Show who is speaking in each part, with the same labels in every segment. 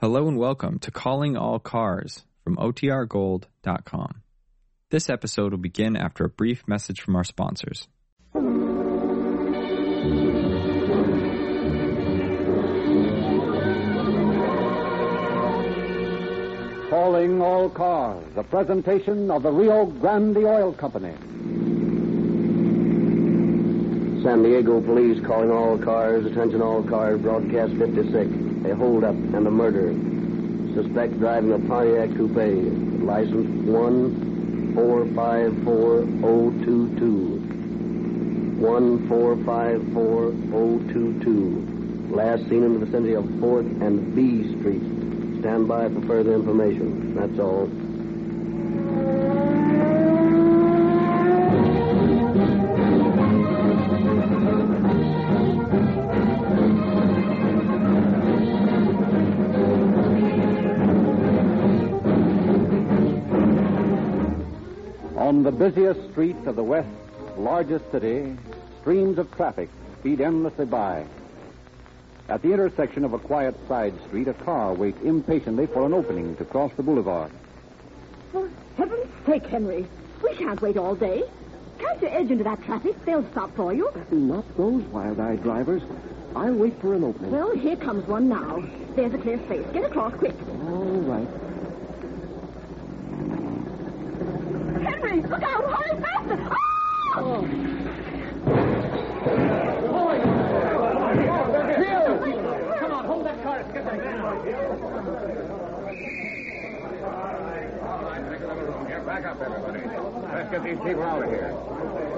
Speaker 1: Hello and welcome to Calling All Cars from OTRGold.com. This episode will begin after a brief message from our sponsors.
Speaker 2: Calling all cars, a presentation of the Rio Grande Oil Company.
Speaker 3: San Diego police calling all cars, attention all cars, broadcast 56. A holdup and a murder. Suspect driving a Pontiac coupe, license 1454022. 1454022. Last seen in the vicinity of 4th and B Street. Stand by for further information. That's all.
Speaker 2: Busiest street of the West's largest city, streams of traffic speed endlessly by. At the intersection of a quiet side street, a car waits impatiently for an opening to cross the boulevard.
Speaker 4: For heaven's sake, Henry. We shan't wait all day. Can't you edge into that traffic? They'll stop for you.
Speaker 3: Not those wild-eyed drivers. I'll wait for an opening.
Speaker 4: Well, here comes one now. There's a clear space. Get across quick.
Speaker 3: All right.
Speaker 4: Henry, look out! Hurry faster! Oh!
Speaker 5: Come on, hold that car. Get
Speaker 6: Back up, everybody. Let's get these people out of here.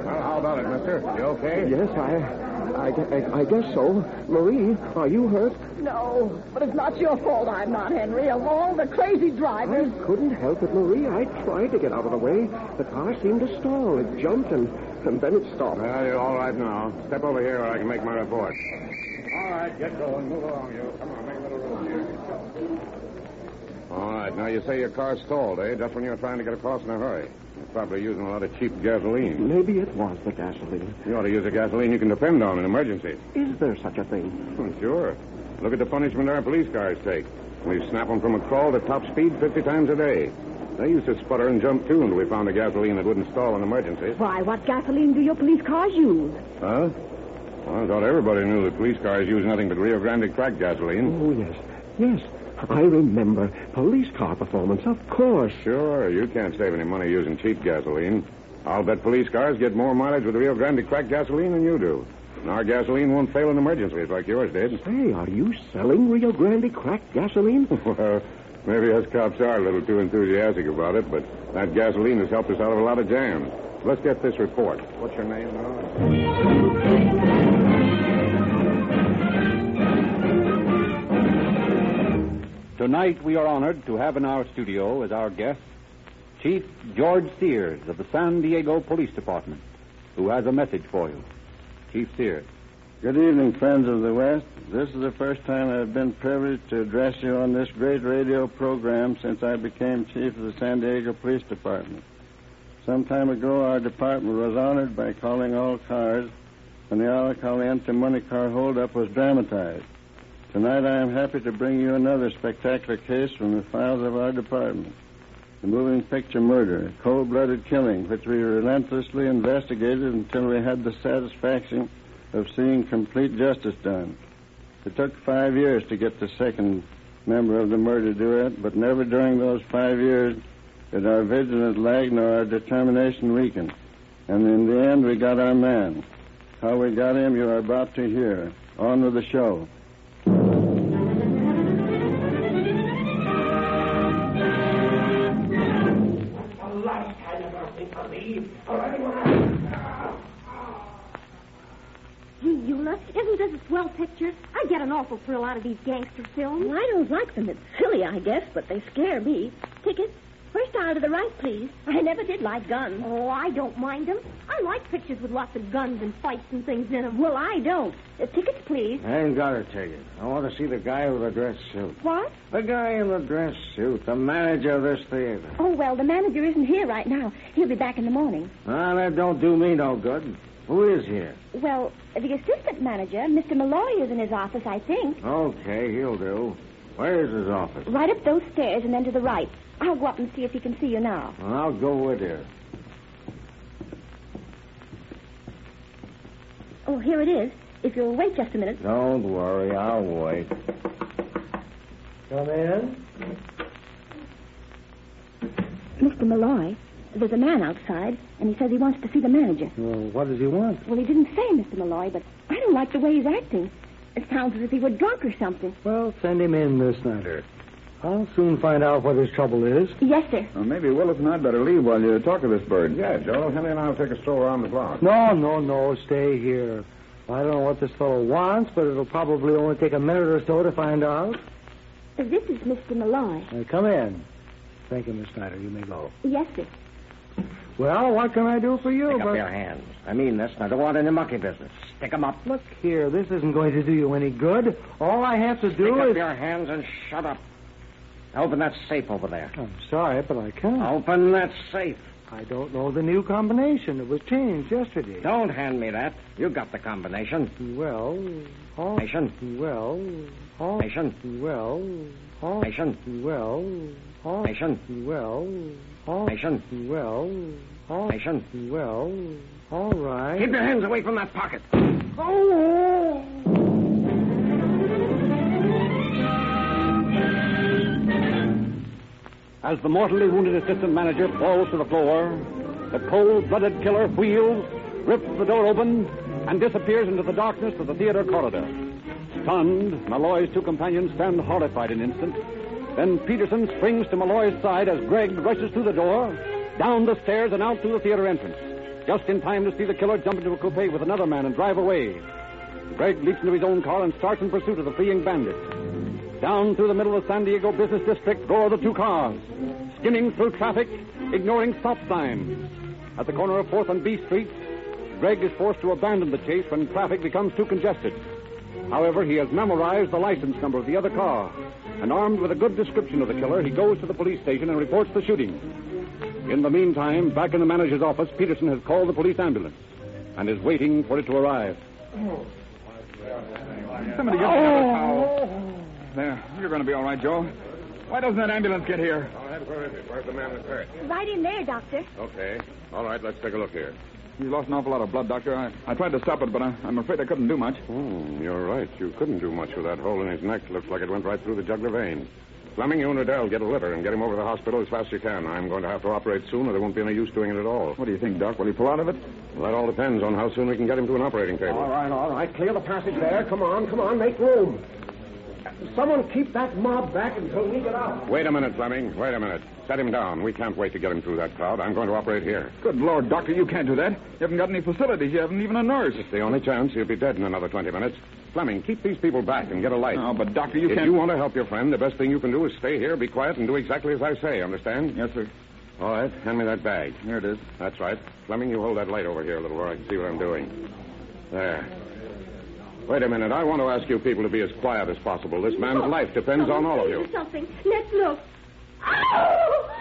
Speaker 6: Well, how about it, mister? You okay?
Speaker 3: Yes, I, I, gue- I guess so. Marie, are you hurt?
Speaker 4: No, but it's not your fault I'm not, Henry. Of all the crazy
Speaker 3: I
Speaker 4: drivers.
Speaker 3: couldn't help it, Marie. I tried to get out of the way. The car seemed to stall. It jumped and, and then it stopped.
Speaker 6: Well, you're all right now. Step over here where I can make my report. All right, get going. Move along, you. Come on, make a little room here. All right, now you say your car stalled, eh? Just when you were trying to get across in a hurry. You're probably using a lot of cheap gasoline.
Speaker 3: Maybe it was the gasoline.
Speaker 6: You ought to use the gasoline you can depend on in emergencies.
Speaker 3: Is there such a thing?
Speaker 6: Hmm, Sure. Look at the punishment our police cars take. We snap them from a crawl to top speed 50 times a day. They used to sputter and jump, too, until we found a gasoline that wouldn't stall in emergencies.
Speaker 4: Why, what gasoline do your police cars use?
Speaker 6: Huh? Well, I thought everybody knew that police cars use nothing but Rio Grande cracked gasoline.
Speaker 3: Oh, yes. Yes. I remember. Police car performance, of course.
Speaker 6: Sure, you can't save any money using cheap gasoline. I'll bet police cars get more mileage with Rio Grande cracked gasoline than you do. And our gasoline won't fail in emergencies like yours did.
Speaker 3: Hey, are you selling Rio Grande cracked gasoline?
Speaker 6: well, maybe us cops are a little too enthusiastic about it, but that gasoline has helped us out of a lot of jams. Let's get this report. What's your name now?
Speaker 2: Tonight we are honored to have in our studio as our guest Chief George Sears of the San Diego Police Department, who has a message for you. Chief Sears.
Speaker 7: Good evening, friends of the West. This is the first time I've been privileged to address you on this great radio program since I became chief of the San Diego Police Department. Some time ago, our department was honored by calling all cars when the Agua Caliente money car holdup was dramatized. Tonight, I am happy to bring you another spectacular case from the files of our department. The moving picture murder, a cold-blooded killing, which we relentlessly investigated until we had the satisfaction of seeing complete justice done. It took five years to get the second member of the murder duet, but never during those five years did our vigilance lag nor our determination weaken. And in the end, we got our man. How we got him, you are about to hear. On with the show.
Speaker 8: Swell picture? I get an awful thrill out of these gangster films.
Speaker 4: I don't like them. It's silly, I guess, but they scare me. Tickets? First aisle to the right, please. I never did like guns.
Speaker 8: Oh, I don't mind them. I like pictures with lots of guns and fights and things in them.
Speaker 4: Well, I don't. Uh, tickets, please.
Speaker 9: I ain't got a ticket. I want to see the guy with the dress suit.
Speaker 8: What?
Speaker 9: The guy in the dress suit, the manager of this theater.
Speaker 4: Oh, well, the manager isn't here right now. He'll be back in the morning.
Speaker 9: Ah, that don't do me no good. Who is here?
Speaker 4: Well, the assistant manager, Mr. Malloy, is in his office, I think.
Speaker 9: Okay, he'll do. Where's his office?
Speaker 8: Right up those stairs and then to the right. I'll go up and see if he can see you now.
Speaker 9: I'll go with you.
Speaker 8: Oh, here it is. If you'll wait just a minute.
Speaker 9: Don't worry, I'll wait. Come in.
Speaker 8: Mr. Malloy, there's a man outside, and he says he wants to see the manager.
Speaker 9: Well, what does he want?
Speaker 8: Well, he didn't say, Mr. Malloy, but I don't like the way he's acting. It sounds as if he were drunk or something.
Speaker 10: Well, send him in, Miss Snyder. I'll soon find out what his trouble is.
Speaker 8: Yes, sir.
Speaker 11: Well, maybe Willis and I'd better leave while you talk to this bird.
Speaker 6: Yeah, Joe. Henry and I'll take a stroll around the block.
Speaker 10: No, no, no. Stay here. I don't know what this fellow wants, but it'll probably only take a minute or so to find out.
Speaker 8: This is Mr. Malloy.
Speaker 10: Uh, come in. Thank you, Miss Snyder. You may go.
Speaker 8: Yes, sir.
Speaker 10: Well, what can I do for you?
Speaker 9: Stick up
Speaker 10: but...
Speaker 9: your hands. I mean this. and I don't want any monkey business. Stick 'em up.
Speaker 10: Look here. This isn't going to do you any good. All I have to do
Speaker 9: Stick
Speaker 10: is.
Speaker 9: up your hands and shut up. Open that safe over there.
Speaker 10: I'm sorry, but I can't.
Speaker 9: Open that safe.
Speaker 10: I don't know the new combination. It was changed yesterday.
Speaker 9: Don't hand me that. You got the combination.
Speaker 10: Well, all.
Speaker 9: Nation.
Speaker 10: Well, all.
Speaker 9: Nation.
Speaker 10: Well, all.
Speaker 9: Nation.
Speaker 10: Well, all.
Speaker 9: Nation.
Speaker 10: Well, all.
Speaker 9: Nation.
Speaker 10: Well, all.
Speaker 9: Nation.
Speaker 10: Well, all right.
Speaker 9: Keep your hands away from that pocket.
Speaker 10: Oh!
Speaker 2: As the mortally wounded assistant manager falls to the floor, the cold-blooded killer wheels, rips the door open, and disappears into the darkness of the theater corridor. Stunned, Malloy's two companions stand horrified an instant. Then Peterson springs to Malloy's side as Gregg rushes through the door, down the stairs, and out through the theater entrance. Just in time to see the killer jump into a coupe with another man and drive away. Gregg leaps into his own car and starts in pursuit of the fleeing bandit. Down through the middle of San Diego business district roar the two cars, skimming through traffic, ignoring stop signs. At the corner of 4th and B Streets, Gregg is forced to abandon the chase when traffic becomes too congested. However, he has memorized the license number of the other car, and armed with a good description of the killer, he goes to the police station and reports the shooting. In the meantime, back in the manager's office, Peterson has called the police ambulance and is waiting for it to arrive.
Speaker 11: Somebody get me another towel. There. You're going to be all right, Joe. Why doesn't that ambulance get here?
Speaker 6: All right, where is it? Where's the man that's hurt?
Speaker 8: Right in there, Doctor.
Speaker 6: Okay. All right, let's take a look here.
Speaker 11: He's lost an awful lot of blood, Doctor. I, I tried to stop it, but I, I'm afraid I couldn't do much.
Speaker 6: Hmm, you're right. You couldn't do much with that hole in his neck. Looks like it went right through the jugular vein. Fleming, you and Adele get a litter and get him over to the hospital as fast as you can. I'm going to have to operate soon, or there won't be any use doing it at all.
Speaker 11: What do you think, Doc? Will he pull out of it?
Speaker 6: Well, that all depends on how soon we can get him to an operating table.
Speaker 9: All right, all right. Clear the passage there. Come on, come on. Make room. Someone keep that mob back until we get out.
Speaker 6: Wait a minute, Fleming. Wait a minute. Set him down. We can't wait to get him through that crowd. I'm going to operate here.
Speaker 11: Good Lord, Doctor, you can't do that. You haven't got any facilities. You haven't even a nurse.
Speaker 6: It's the only chance. He'll be dead in another 20 minutes. Fleming, keep these people back and get a light.
Speaker 11: Oh, but Doctor, you
Speaker 6: if
Speaker 11: can't.
Speaker 6: If you want to help your friend, the best thing you can do is stay here, be quiet, and do exactly as I say. Understand?
Speaker 11: Yes, sir.
Speaker 6: All right. Hand me that bag.
Speaker 11: Here it is.
Speaker 6: That's right. Fleming, you hold that light over here a little where I can see what I'm doing. There. Wait a minute. I want to ask you people to be as quiet as possible. This man's life depends on all of you.
Speaker 8: Something. Let's look.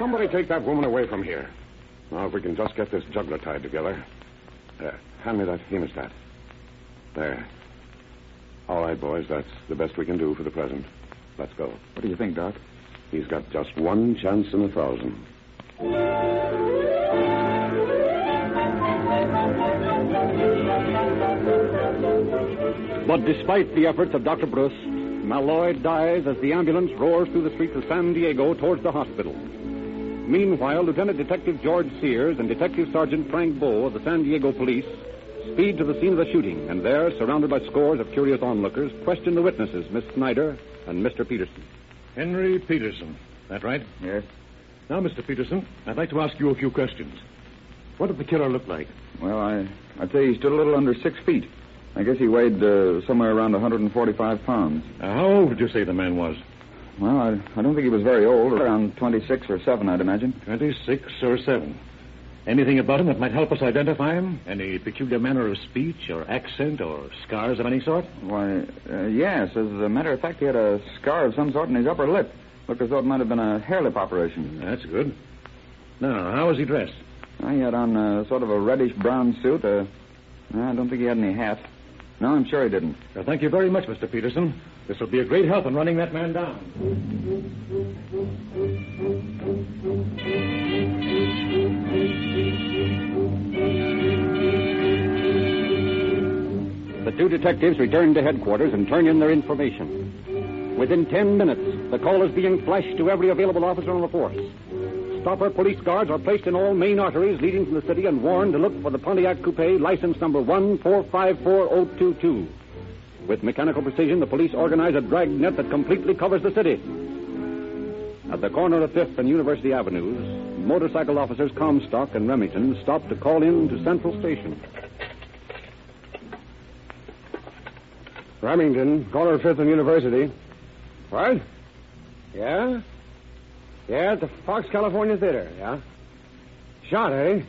Speaker 6: Somebody take that woman away from here. Now, if we can just get this jugular tied together. There. Hand me that hemostat. There. All right, boys. That's the best we can do for the present. Let's go.
Speaker 11: What do you think, Doc?
Speaker 6: He's got just one chance in a thousand.
Speaker 2: But despite the efforts of Dr. Bruce, Malloy dies as the ambulance roars through the streets of San Diego towards the hospital. Meanwhile, Lieutenant Detective George Sears and Detective Sergeant Frank Bow of the San Diego Police speed to the scene of the shooting, and there, surrounded by scores of curious onlookers, question the witnesses, Miss Snyder and Mr. Peterson.
Speaker 12: Henry Peterson. That right?
Speaker 11: Yes.
Speaker 12: Now, Mr. Peterson, I'd like to ask you a few questions. What did the killer look like?
Speaker 11: Well, I, I'd say he stood a little under six feet. I guess he weighed uh, somewhere around 145 pounds.
Speaker 12: Uh, how old would you say the man was?
Speaker 11: Well, I, I don't think he was very old. Around 26 or 7, I'd imagine.
Speaker 12: 26 or 7. Anything about him that might help us identify him? Any peculiar manner of speech or accent or scars of any sort?
Speaker 11: Why, uh, yes. As a matter of fact, he had a scar of some sort in his upper lip. Looked as though it might have been a hare lip operation.
Speaker 12: That's good. Now, how was he dressed?
Speaker 11: Well, he had on uh, sort of a reddish brown suit. Uh, I don't think he had any hat. No, I'm sure he didn't.
Speaker 12: Well, thank you very much, Mr. Peterson. This will be a great help in running that man down.
Speaker 2: The two detectives return to headquarters and turn in their information. Within ten minutes, the call is being flashed to every available officer on the force. Stopper police guards are placed in all main arteries leading from the city and warned to look for the Pontiac Coupe license number 1454022. With mechanical precision, the police organize a dragnet that completely covers the city. At the corner of 5th and University Avenues, motorcycle officers Comstock and Remington stop to call in to Central Station.
Speaker 9: Remington, corner of 5th and University. What? Yeah? Yeah, at the Fox California Theater, yeah? Shot, eh?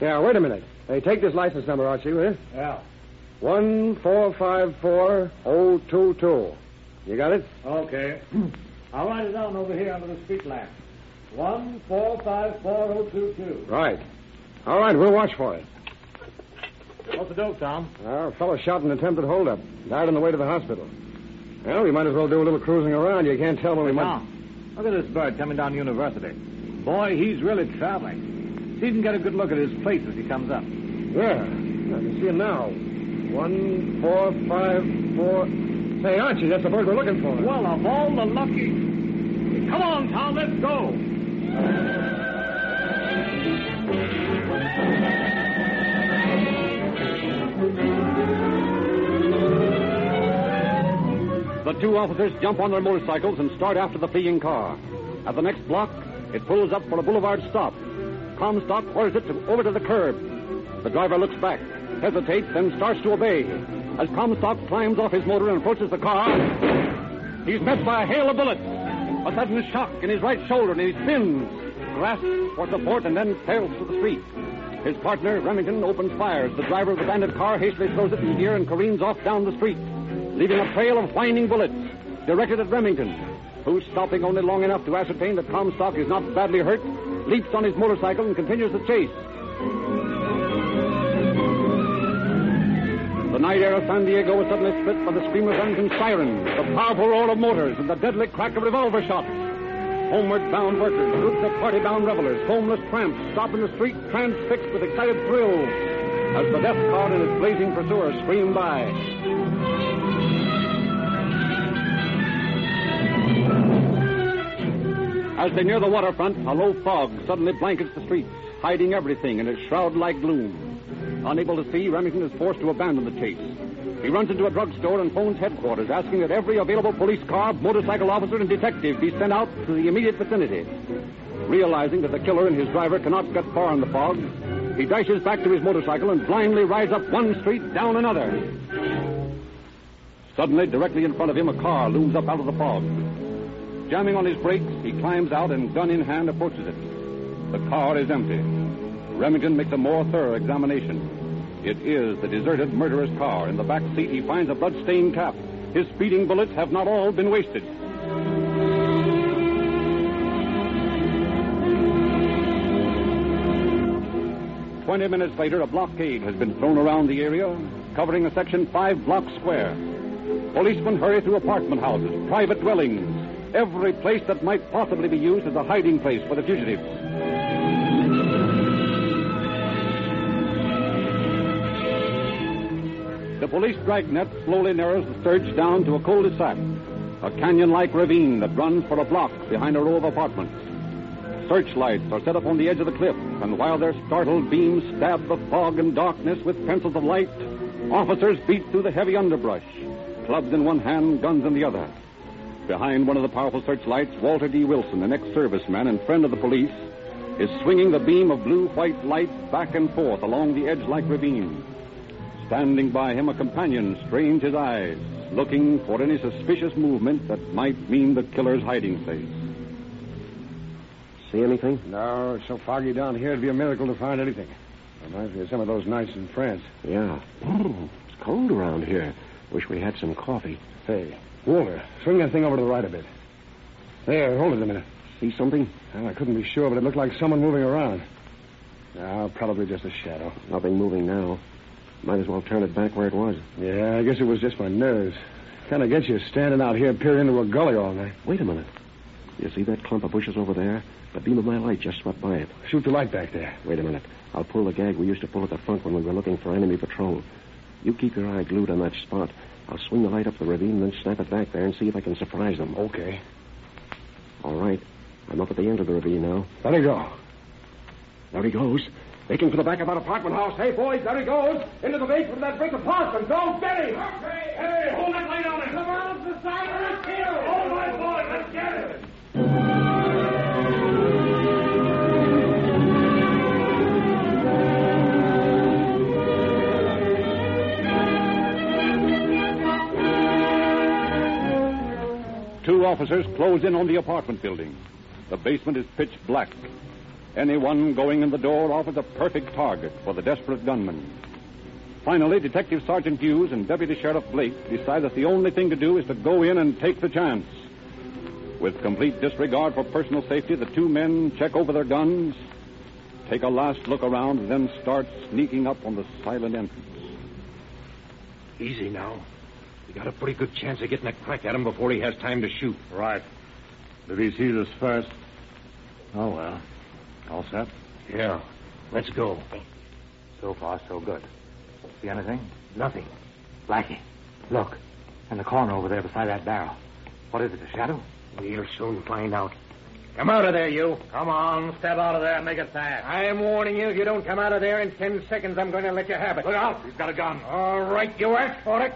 Speaker 9: Yeah, wait a minute. Hey, take this license number, Archie, will you?
Speaker 10: Yeah.
Speaker 9: One four five four oh two two. You got it?
Speaker 10: Okay. I'll write it down over here under the street lamp. One four five four oh two two.
Speaker 9: Right. All right, we'll watch for it.
Speaker 10: What's the dope, Tom?
Speaker 9: A fellow shot in an attempted holdup. Died on the way to the hospital. Well, we might as well do a little cruising around. You can't tell when we might.
Speaker 10: Look at this bird coming down University. Boy, he's really traveling. See if you can get a good look at his place as he comes up.
Speaker 9: Yeah, I can see him now. One, four, five, four. Say, Archie, that's the bird we're looking for.
Speaker 10: Well, of all the lucky. Come on, Tom, let's go.
Speaker 2: The two officers jump on their motorcycles and start after the fleeing car. At the next block, it pulls up for a boulevard stop. Comstock orders it to, over to the curb. The driver looks back, hesitates, then starts to obey. As Comstock climbs off his motor and approaches the car, he's met by a hail of bullets. A sudden shock in his right shoulder, and he spins, grasps for support, and then tails to the street. His partner, Remington, opens fire as the driver of the bandit car hastily throws it in gear and careens off down the street, leaving a trail of whining bullets directed at Remington, who, stopping only long enough to ascertain that Comstock is not badly hurt, leaps on his motorcycle and continues the chase. The night air of San Diego was suddenly split by the scream of guns and sirens, the powerful roar of motors, and the deadly crack of revolver shots. Homeward bound workers, groups of party bound revelers, homeless tramps stop in the street, transfixed with excited thrill, as the death car and its blazing pursuer scream by. As they near the waterfront, a low fog suddenly blankets the streets, hiding everything in its shroud like gloom. Unable to see, Remington is forced to abandon the chase. He runs into a drugstore and phones headquarters, asking that every available police car, motorcycle officer, and detective be sent out to the immediate vicinity. Realizing that the killer and his driver cannot get far in the fog, he dashes back to his motorcycle and blindly rides up one street, down another. Suddenly, directly in front of him, a car looms up out of the fog. Jamming on his brakes, he climbs out and, gun in hand, approaches it. The car is empty. Remington makes a more thorough examination. It is the deserted murderer's car. In the back seat, he finds a blood-stained cap. His speeding bullets have not all been wasted. Twenty minutes later, a blockade has been thrown around the area, covering a section five block square. Policemen hurry through apartment houses, private dwellings, every place that might possibly be used as a hiding place for the fugitives. The police dragnet slowly narrows the search down to a cul-de-sac, a canyon-like ravine that runs for a block behind a row of apartments. Searchlights are set up on the edge of the cliff, and while their startled beams stab the fog and darkness with pencils of light, officers beat through the heavy underbrush, clubs in one hand, guns in the other. Behind one of the powerful searchlights, Walter D. Wilson, an ex-serviceman and friend of the police, is swinging the beam of blue-white light back and forth along the edge-like ravine. Standing by him, a companion strains his eyes, looking for any suspicious movement that might mean the killer's hiding place.
Speaker 9: See anything? No, it's so foggy down here, it'd be a miracle to find anything. Reminds me of some of those nights in France.
Speaker 13: Yeah. Mm, it's cold around here. Wish we had some coffee.
Speaker 9: Hey, Walter, swing that thing over to the right a bit. There, hold it a minute.
Speaker 13: See something?
Speaker 9: Well, I couldn't be sure, but it looked like someone moving around. No, probably just a shadow.
Speaker 13: Nothing moving now. Might as well turn it back where it was.
Speaker 9: Yeah, I guess it was just my nerves. Kind of gets you standing out here peering into a gully all night.
Speaker 13: Wait a minute. You see that clump of bushes over there? The beam of my light just swept by it.
Speaker 9: Shoot the light back there.
Speaker 13: Wait a minute. I'll pull the gag we used to pull at the front when we were looking for enemy patrol. You keep your eye glued on that spot. I'll swing the light up the ravine, then snap it back there and see if I can surprise them.
Speaker 9: Okay.
Speaker 13: All right. I'm up at the end of the ravine now.
Speaker 9: Let it go.
Speaker 13: There he goes. Making for the back of that
Speaker 5: apartment house. Hey, boys, there he goes. Into the basement of that brick apartment. Don't get him. Okay. Hey, hold that light on him. Come on, the side of the. Hold my boy. Let's get him.
Speaker 14: Two officers close in on the apartment building. The basement is pitch black. Anyone going in the door offers a perfect target for the desperate gunman. Finally, Detective Sergeant Hughes and Deputy Sheriff Blake decide that the only thing to do is to go in and take the chance. With complete disregard for personal safety, the two men check over their guns, take a last look around, and then start sneaking up on the silent entrance.
Speaker 12: Easy now. We got a pretty good chance of getting a crack at him before he has time to shoot.
Speaker 14: Right. If he sees us first. Oh, well. All set?
Speaker 12: Yeah. Let's go.
Speaker 15: So far, so good. See anything?
Speaker 12: Nothing.
Speaker 15: Blackie, look. In the corner over there beside that barrel. What is it, a shadow?
Speaker 12: We'll soon find out. Come out of there, you.
Speaker 15: Come on, step out of there and make it fast.
Speaker 12: I am warning you, if you don't come out of there in ten seconds, I'm going to let you have it.
Speaker 15: Look out. He's got a gun.
Speaker 12: All right, you asked for it.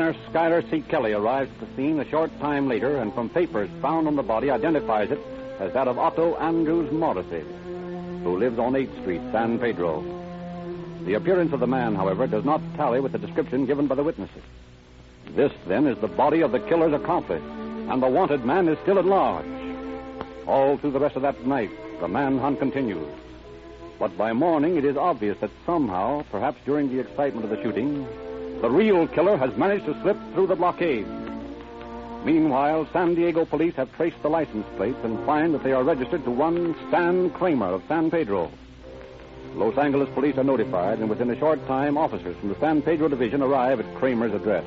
Speaker 6: Coroner Schuyler C. Kelly arrives at the scene a short time later and from papers found on the body identifies it as that of Otto Andrews Morrissey, who lives on 8th Street, San Pedro. The appearance of the man, however, does not tally with the description given by the witnesses. This, then, is the body of the killer's accomplice, and the wanted man is still at large. All through the rest of that night, the manhunt continues. But by morning, it is obvious that somehow, perhaps during the excitement of the shooting, the real killer has managed to slip through the blockade. Meanwhile, San Diego police have traced the license plates and find that they are registered to one Stan Kramer of San Pedro. Los Angeles police are notified, and within a short time, officers from the San Pedro division arrive at Kramer's address.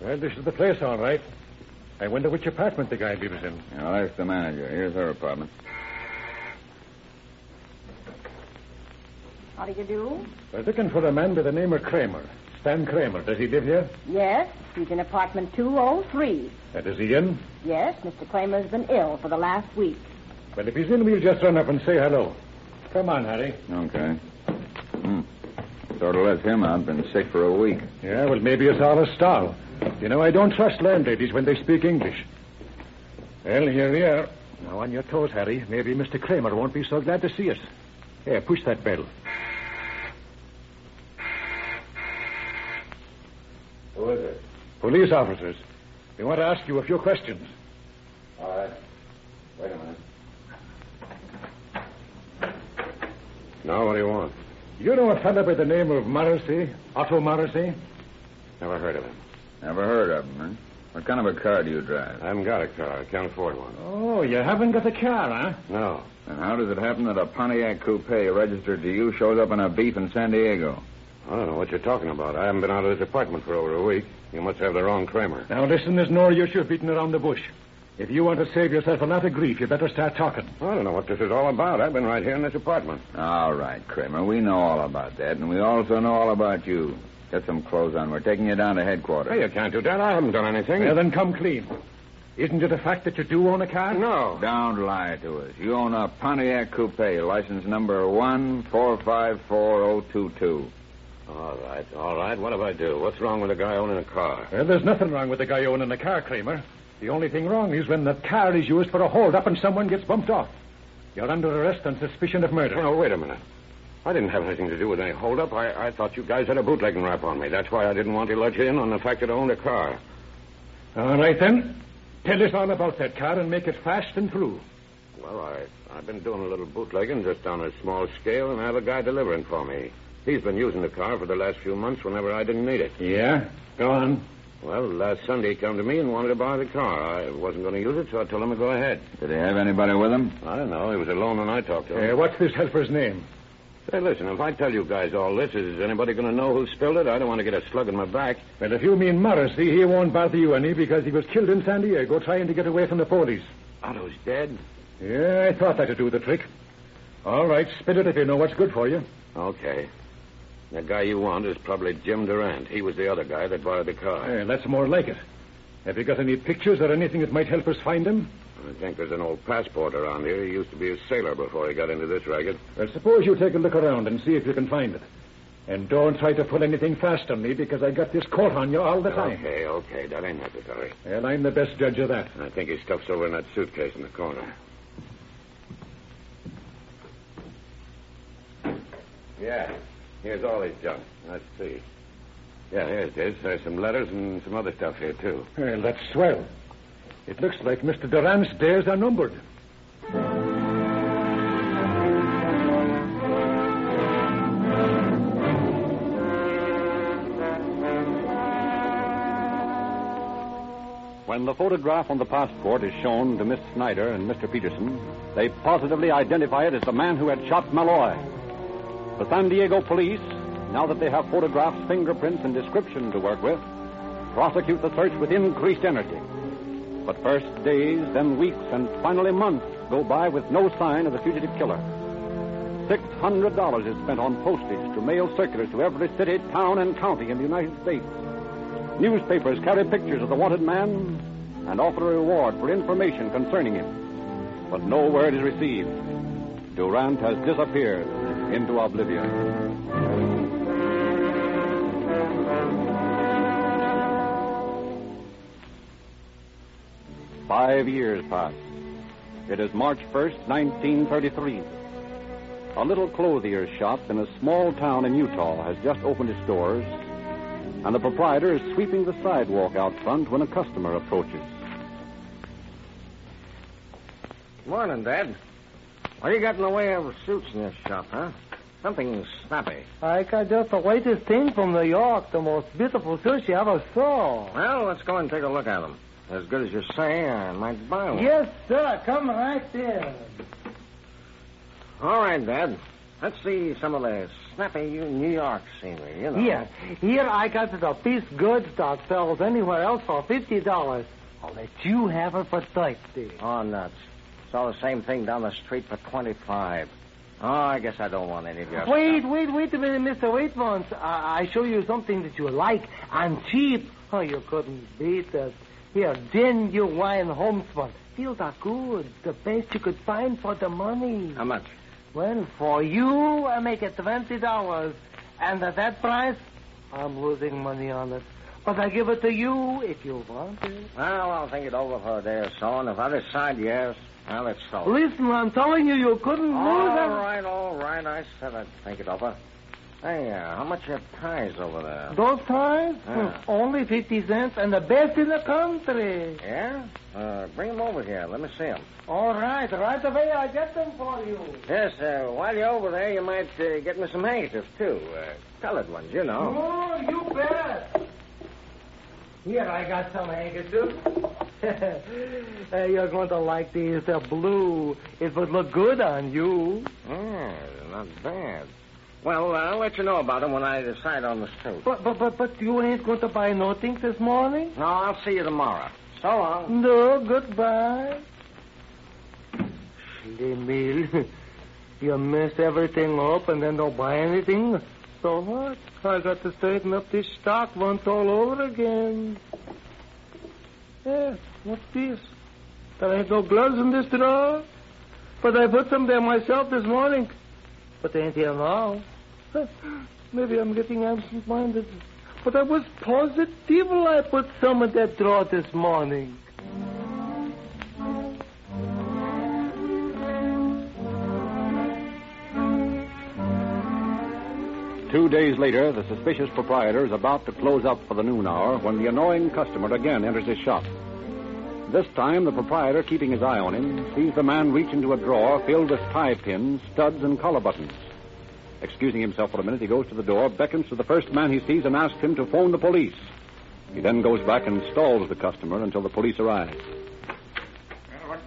Speaker 12: Well, this is the place, all right. I wonder which apartment the guy lives in.
Speaker 11: Now, that's the manager. Here's her apartment.
Speaker 4: How do you do?
Speaker 12: We're looking for a man by the name of Kramer. Stan Kramer. Does he live here?
Speaker 4: Yes, he's in apartment 203.
Speaker 12: Uh, is he in?
Speaker 4: Yes, Mr. Kramer's been ill for the last week.
Speaker 12: Well, if he's in, we'll just run up and say hello. Come on, Harry.
Speaker 11: Okay. Hmm. Sort of lets him out. Been sick for a week.
Speaker 12: Yeah, well, maybe it's all a stall. You know, I don't trust landladies when they speak English. Well, here we are. Now, on your toes, Harry. Maybe Mr. Kramer won't be so glad to see us. Here, push that bell.
Speaker 6: Who is it?
Speaker 12: Police officers. They want to ask you a few questions.
Speaker 6: All right. Wait a minute. Now, what do you want?
Speaker 12: You know a fellow by the name of Morrissey? Otto Morrissey?
Speaker 6: Never heard of him.
Speaker 11: Never heard of him, huh? What kind of a car do you drive?
Speaker 6: I haven't got a car. I can't afford one.
Speaker 12: Oh, you haven't got a car, huh?
Speaker 6: No.
Speaker 11: And how does it happen that a Pontiac coupe registered to you shows up in a beef in San Diego?
Speaker 6: I don't know what you're talking about. I haven't been out of this apartment for over a week. You must have the wrong Kramer.
Speaker 12: Now, listen, there's no use you beating around the bush. If you want to save yourself a lot of grief, you better start talking.
Speaker 6: I don't know what this is all about. I've been right here in this apartment.
Speaker 11: All right, Kramer. We know all about that, and we also know all about you. Get some clothes on. We're taking you down to headquarters.
Speaker 6: Hey, you can't do that. I haven't done anything.
Speaker 12: Well, then come clean. Isn't it a fact that you do own a car?
Speaker 6: No.
Speaker 11: Don't lie to us. You own a Pontiac Coupe, license number 1454022.
Speaker 6: All right, all right. What do I do? What's wrong with a guy owning a car?
Speaker 12: Well, there's nothing wrong with the guy owning a car, Kramer. The only thing wrong is when the car is used for a hold-up and someone gets bumped off. You're under arrest on suspicion of murder.
Speaker 6: Oh, wait a minute. I didn't have anything to do with any hold-up. I, I thought you guys had a bootlegging rap on me. That's why I didn't want to let you in on the fact that I owned a car.
Speaker 12: All right, then. Tell us all about that car and make it fast and through.
Speaker 6: Well, I, I've been doing a little bootlegging just on a small scale, and I have a guy delivering for me. He's been using the car for the last few months whenever I didn't need it.
Speaker 12: Yeah? Go on.
Speaker 6: Well, last Sunday he come to me and wanted to buy the car. I wasn't going to use it, so I told him to go ahead.
Speaker 11: Did he have anybody with him?
Speaker 6: I don't know. He was alone when I talked to him.
Speaker 12: Uh, what's this helper's name?
Speaker 6: Hey, listen, if I tell you guys all this, is anybody going to know who spilled it? I don't want to get a slug in my back.
Speaker 12: Well, if you mean Morrissey, he won't bother you any because he was killed in San Diego trying to get away from the police.
Speaker 6: Otto's dead?
Speaker 12: Yeah, I thought that'd do the trick. All right, spit it if you know what's good for you.
Speaker 6: Okay. The guy you want is probably Jim Durant. He was the other guy that borrowed the car.
Speaker 12: Hey, that's more like it. Have you got any pictures or anything that might help us find him?
Speaker 6: I think there's an old passport around here. He used to be a sailor before he got into this racket.
Speaker 12: Well, suppose you take a look around and see if you can find it. And don't try to pull anything fast on me because I got this coat on you all the time.
Speaker 6: Okay, okay. That ain't necessary.
Speaker 12: Well, I'm the best judge of that.
Speaker 6: I think his stuff's over in that suitcase in the corner. Yeah. Here's all his junk. Let's see. Yeah, here it is. There's some letters and some other stuff here, too.
Speaker 12: Well, that's swell. It looks like Mr. Durant's days are numbered.
Speaker 2: When the photograph on the passport is shown to Miss Snyder and Mr. Peterson, they positively identify it as the man who had shot Malloy. The San Diego police, now that they have photographs, fingerprints, and description to work with, prosecute the search with increased energy. But first days, then weeks, and finally months go by with no sign of the fugitive killer. $600 is spent on postage to mail circulars to every city, town, and county in the United States. Newspapers carry pictures of the wanted man and offer a reward for information concerning him. But no word is received. Durant has disappeared into oblivion. Five years pass. It is March 1st, 1933. A little clothier's shop in a small town in Utah has just opened its doors, and the proprietor is sweeping the sidewalk out front when a customer approaches.
Speaker 16: Morning, Dad. What you got in the way of suits in this shop, huh? Something snappy.
Speaker 10: I got just the latest thing from New York, the most beautiful suit you ever saw.
Speaker 16: Well, let's go and take a look at them. As good as you say, I might buy one.
Speaker 10: Yes, sir. Come right there.
Speaker 16: All right, Dad. Let's see some of the snappy New York scenery, you know.
Speaker 10: Here, here I got the piece good stock sells anywhere else for fifty dollars. I'll let you have it for thirty.
Speaker 16: Oh, nuts. Saw the same thing down the street for twenty-five. Oh, I guess I don't want any of your
Speaker 10: Wait,
Speaker 16: stuff.
Speaker 10: wait, wait a minute, Mister Waitmans. I, I show you something that you like and cheap. Oh, you couldn't beat it. Here, genuine homespun. These are good. The best you could find for the money.
Speaker 16: How much?
Speaker 10: Well, for you, I make it twenty dollars, and at that price, I'm losing money on it. But I give it to you if you want it.
Speaker 16: Well, I'll think it over for a day or so, and if I decide yes, well, so.
Speaker 10: Listen, I'm telling you, you couldn't
Speaker 16: All
Speaker 10: lose it.
Speaker 16: right, all right. I said I'd think it over. Hey, uh, how much are ties over there?
Speaker 10: Those ties?
Speaker 16: Yeah.
Speaker 10: Hmm, Only 50 cents and the best in the country.
Speaker 16: Yeah? Uh, bring them over here. Let me see them.
Speaker 10: All right, right away I get them for you.
Speaker 16: Yes, uh, while you're over there, you might uh, get me some handkerchiefs, too. Uh, colored ones, you know.
Speaker 10: Oh, you bet. Here, I got some handkerchiefs. Uh, you're going to like these. They're blue. It would look good on you.
Speaker 16: Yeah, not bad. Well, uh, I'll let you know about them when I decide on the suit.
Speaker 10: But, but, but, but you ain't going to buy nothing this morning?
Speaker 16: No, I'll see you tomorrow. So long.
Speaker 10: No, goodbye. Emil, you mess everything up and then don't buy anything. So what? I got to straighten up this stock once all over again. Yeah, what's this? There ain't no gloves in this drawer. But I put some there myself this morning. But they ain't here now. Maybe I'm getting absent-minded. But I was positive I put some in that drawer this morning.
Speaker 2: Two days later, the suspicious proprietor is about to close up for the noon hour when the annoying customer again enters his shop. This time, the proprietor, keeping his eye on him, sees the man reach into a drawer filled with tie pins, studs, and collar buttons. Excusing himself for a minute, he goes to the door, beckons to the first man he sees, and asks him to phone the police. He then goes back and stalls the customer until the police arrive.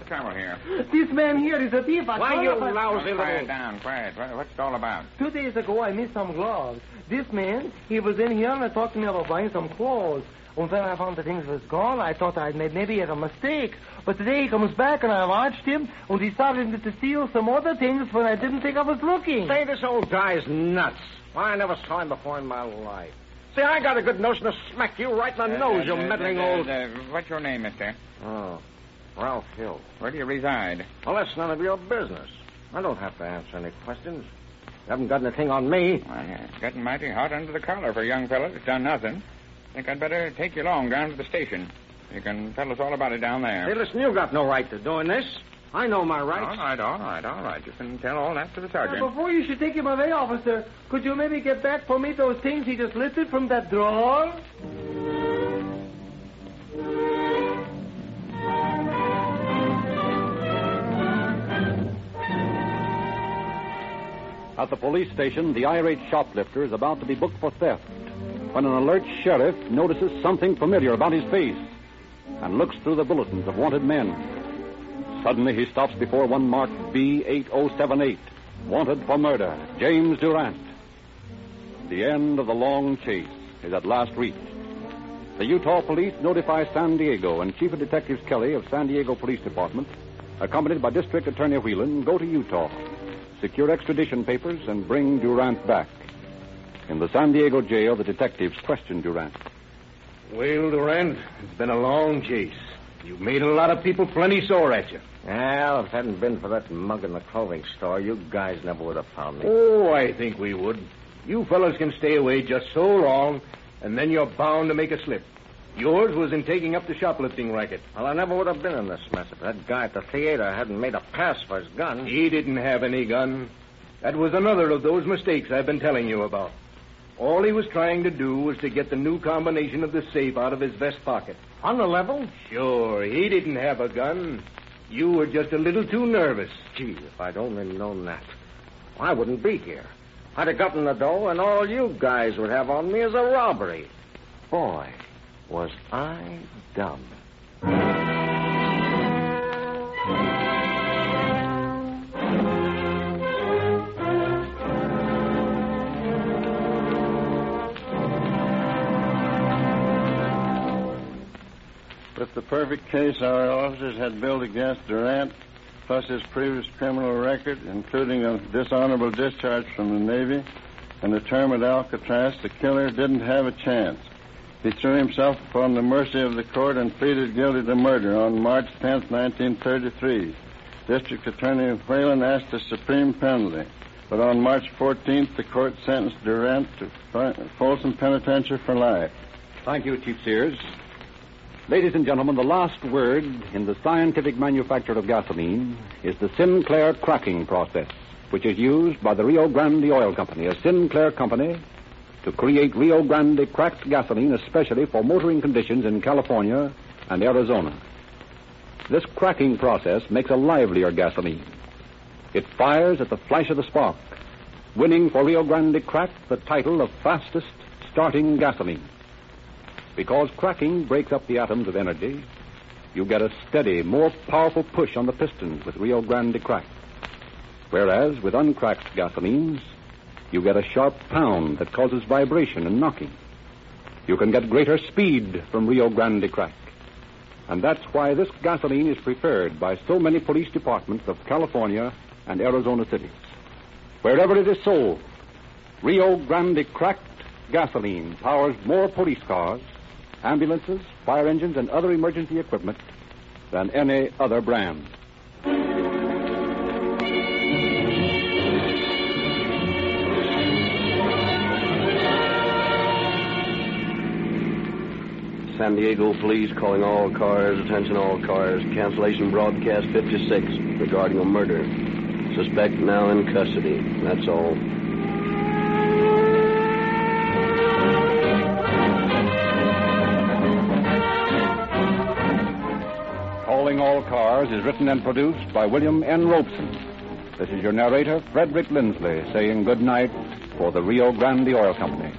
Speaker 14: What's the trouble here?
Speaker 10: This man here is a thief. I
Speaker 14: Why,
Speaker 10: told
Speaker 14: you
Speaker 10: him I-
Speaker 14: lousy Quiet down, quiet. What- What's it all about?
Speaker 10: Two days ago, I missed some gloves. This man, he was in here and talked to me about buying some clothes. And when I found the things was gone, I thought I'd made maybe had a mistake. But today he comes back and I watched him, and he started to steal some other things when I didn't think I was looking.
Speaker 16: Say, this old guy's nuts. Why, I never saw him before in my life. See, I got a good notion to smack you right in the nose, you
Speaker 14: Uh, uh,
Speaker 16: meddling
Speaker 14: uh,
Speaker 16: old...
Speaker 14: uh, what's your name, mister?
Speaker 16: Oh, Ralph Hill.
Speaker 14: Where do you reside?
Speaker 16: Well, that's none of your business. I don't have to answer any questions. You haven't got anything on me.
Speaker 14: Well, uh, it's getting mighty hot under the collar for a young fellow that's done nothing. Think I'd better take you along down to the station. You can tell us all about it down there.
Speaker 16: Hey, listen, you got no right to doing this. I know my rights.
Speaker 14: All right, all right, all right. You can tell all that to the sergeant.
Speaker 10: Now, before you should take him away, officer, could you maybe get back for me those things he just lifted from that drawer?
Speaker 2: At the police station, the irate shoplifter is about to be booked for theft when an alert sheriff notices something familiar about his face and looks through the bulletins of wanted men. Suddenly, he stops before one marked B8078, wanted for murder, James Durant. The end of the long chase is at last reached. The Utah police notify San Diego, and Chief of Detectives Kelly of San Diego Police Department, accompanied by District Attorney Whelan, go to Utah, secure extradition papers, and bring Durant back. In the San Diego jail, the detectives question Durant.
Speaker 17: Well, Durant, it's been a long chase. You've made a lot of people plenty sore at you.
Speaker 16: Well, if it hadn't been for that mug in the clothing store, you guys never would have found me.
Speaker 17: Oh, I think we would. You fellows can stay away just so long, and then you're bound to make a slip. Yours was in taking up the shoplifting racket.
Speaker 16: Well, I never would have been in this mess if that guy at the theater hadn't made a pass for his gun.
Speaker 17: He didn't have any gun. That was another of those mistakes I've been telling you about. All he was trying to do was to get the new combination of the safe out of his vest pocket.
Speaker 16: On the level?
Speaker 17: Sure, he didn't have a gun. You were just a little too nervous.
Speaker 16: Gee, if I'd only known that, I wouldn't be here. I'd have gotten the dough, and all you guys would have on me is a robbery. Boy, was I dumb.
Speaker 7: With the perfect case our officers had built against Durant, plus his previous criminal record, including a dishonorable discharge from the Navy and a term at Alcatraz, the killer didn't have a chance. He threw himself upon the mercy of the court and pleaded guilty to murder on March 10, 1933. District Attorney Whelan asked a supreme penalty, but on March 14th, the court sentenced Durant to Fol- Folsom Penitentiary for life.
Speaker 2: Thank you, Chief Sears. Ladies and gentlemen, the last word in the scientific manufacture of gasoline is the Sinclair cracking process, which is used by the Rio Grande Oil Company, a Sinclair company, to create Rio Grande cracked gasoline especially for motoring conditions in California and Arizona. This cracking process makes a livelier gasoline. It fires at the flash of the spark, winning for Rio Grande Cracked the title of fastest starting gasoline. Because cracking breaks up the atoms of energy, you get a steady, more powerful push on the pistons with Rio Grande Cracked. Whereas with uncracked gasolines, you get a sharp pound that causes vibration and knocking. You can get greater speed from Rio Grande Crack. And that's why this gasoline is preferred by so many police departments of California and Arizona cities. Wherever it is sold, Rio Grande Cracked gasoline powers more police cars, ambulances, fire engines, and other emergency equipment than any other brand.
Speaker 3: San Diego police calling all cars, attention all cars, cancellation broadcast 56 regarding a murder. Suspect now in custody. That's all.
Speaker 2: Calling All Cars is written and produced by William N. Robson. This is your narrator, Frederick Lindsley, saying good night for the Rio Grande Oil Company.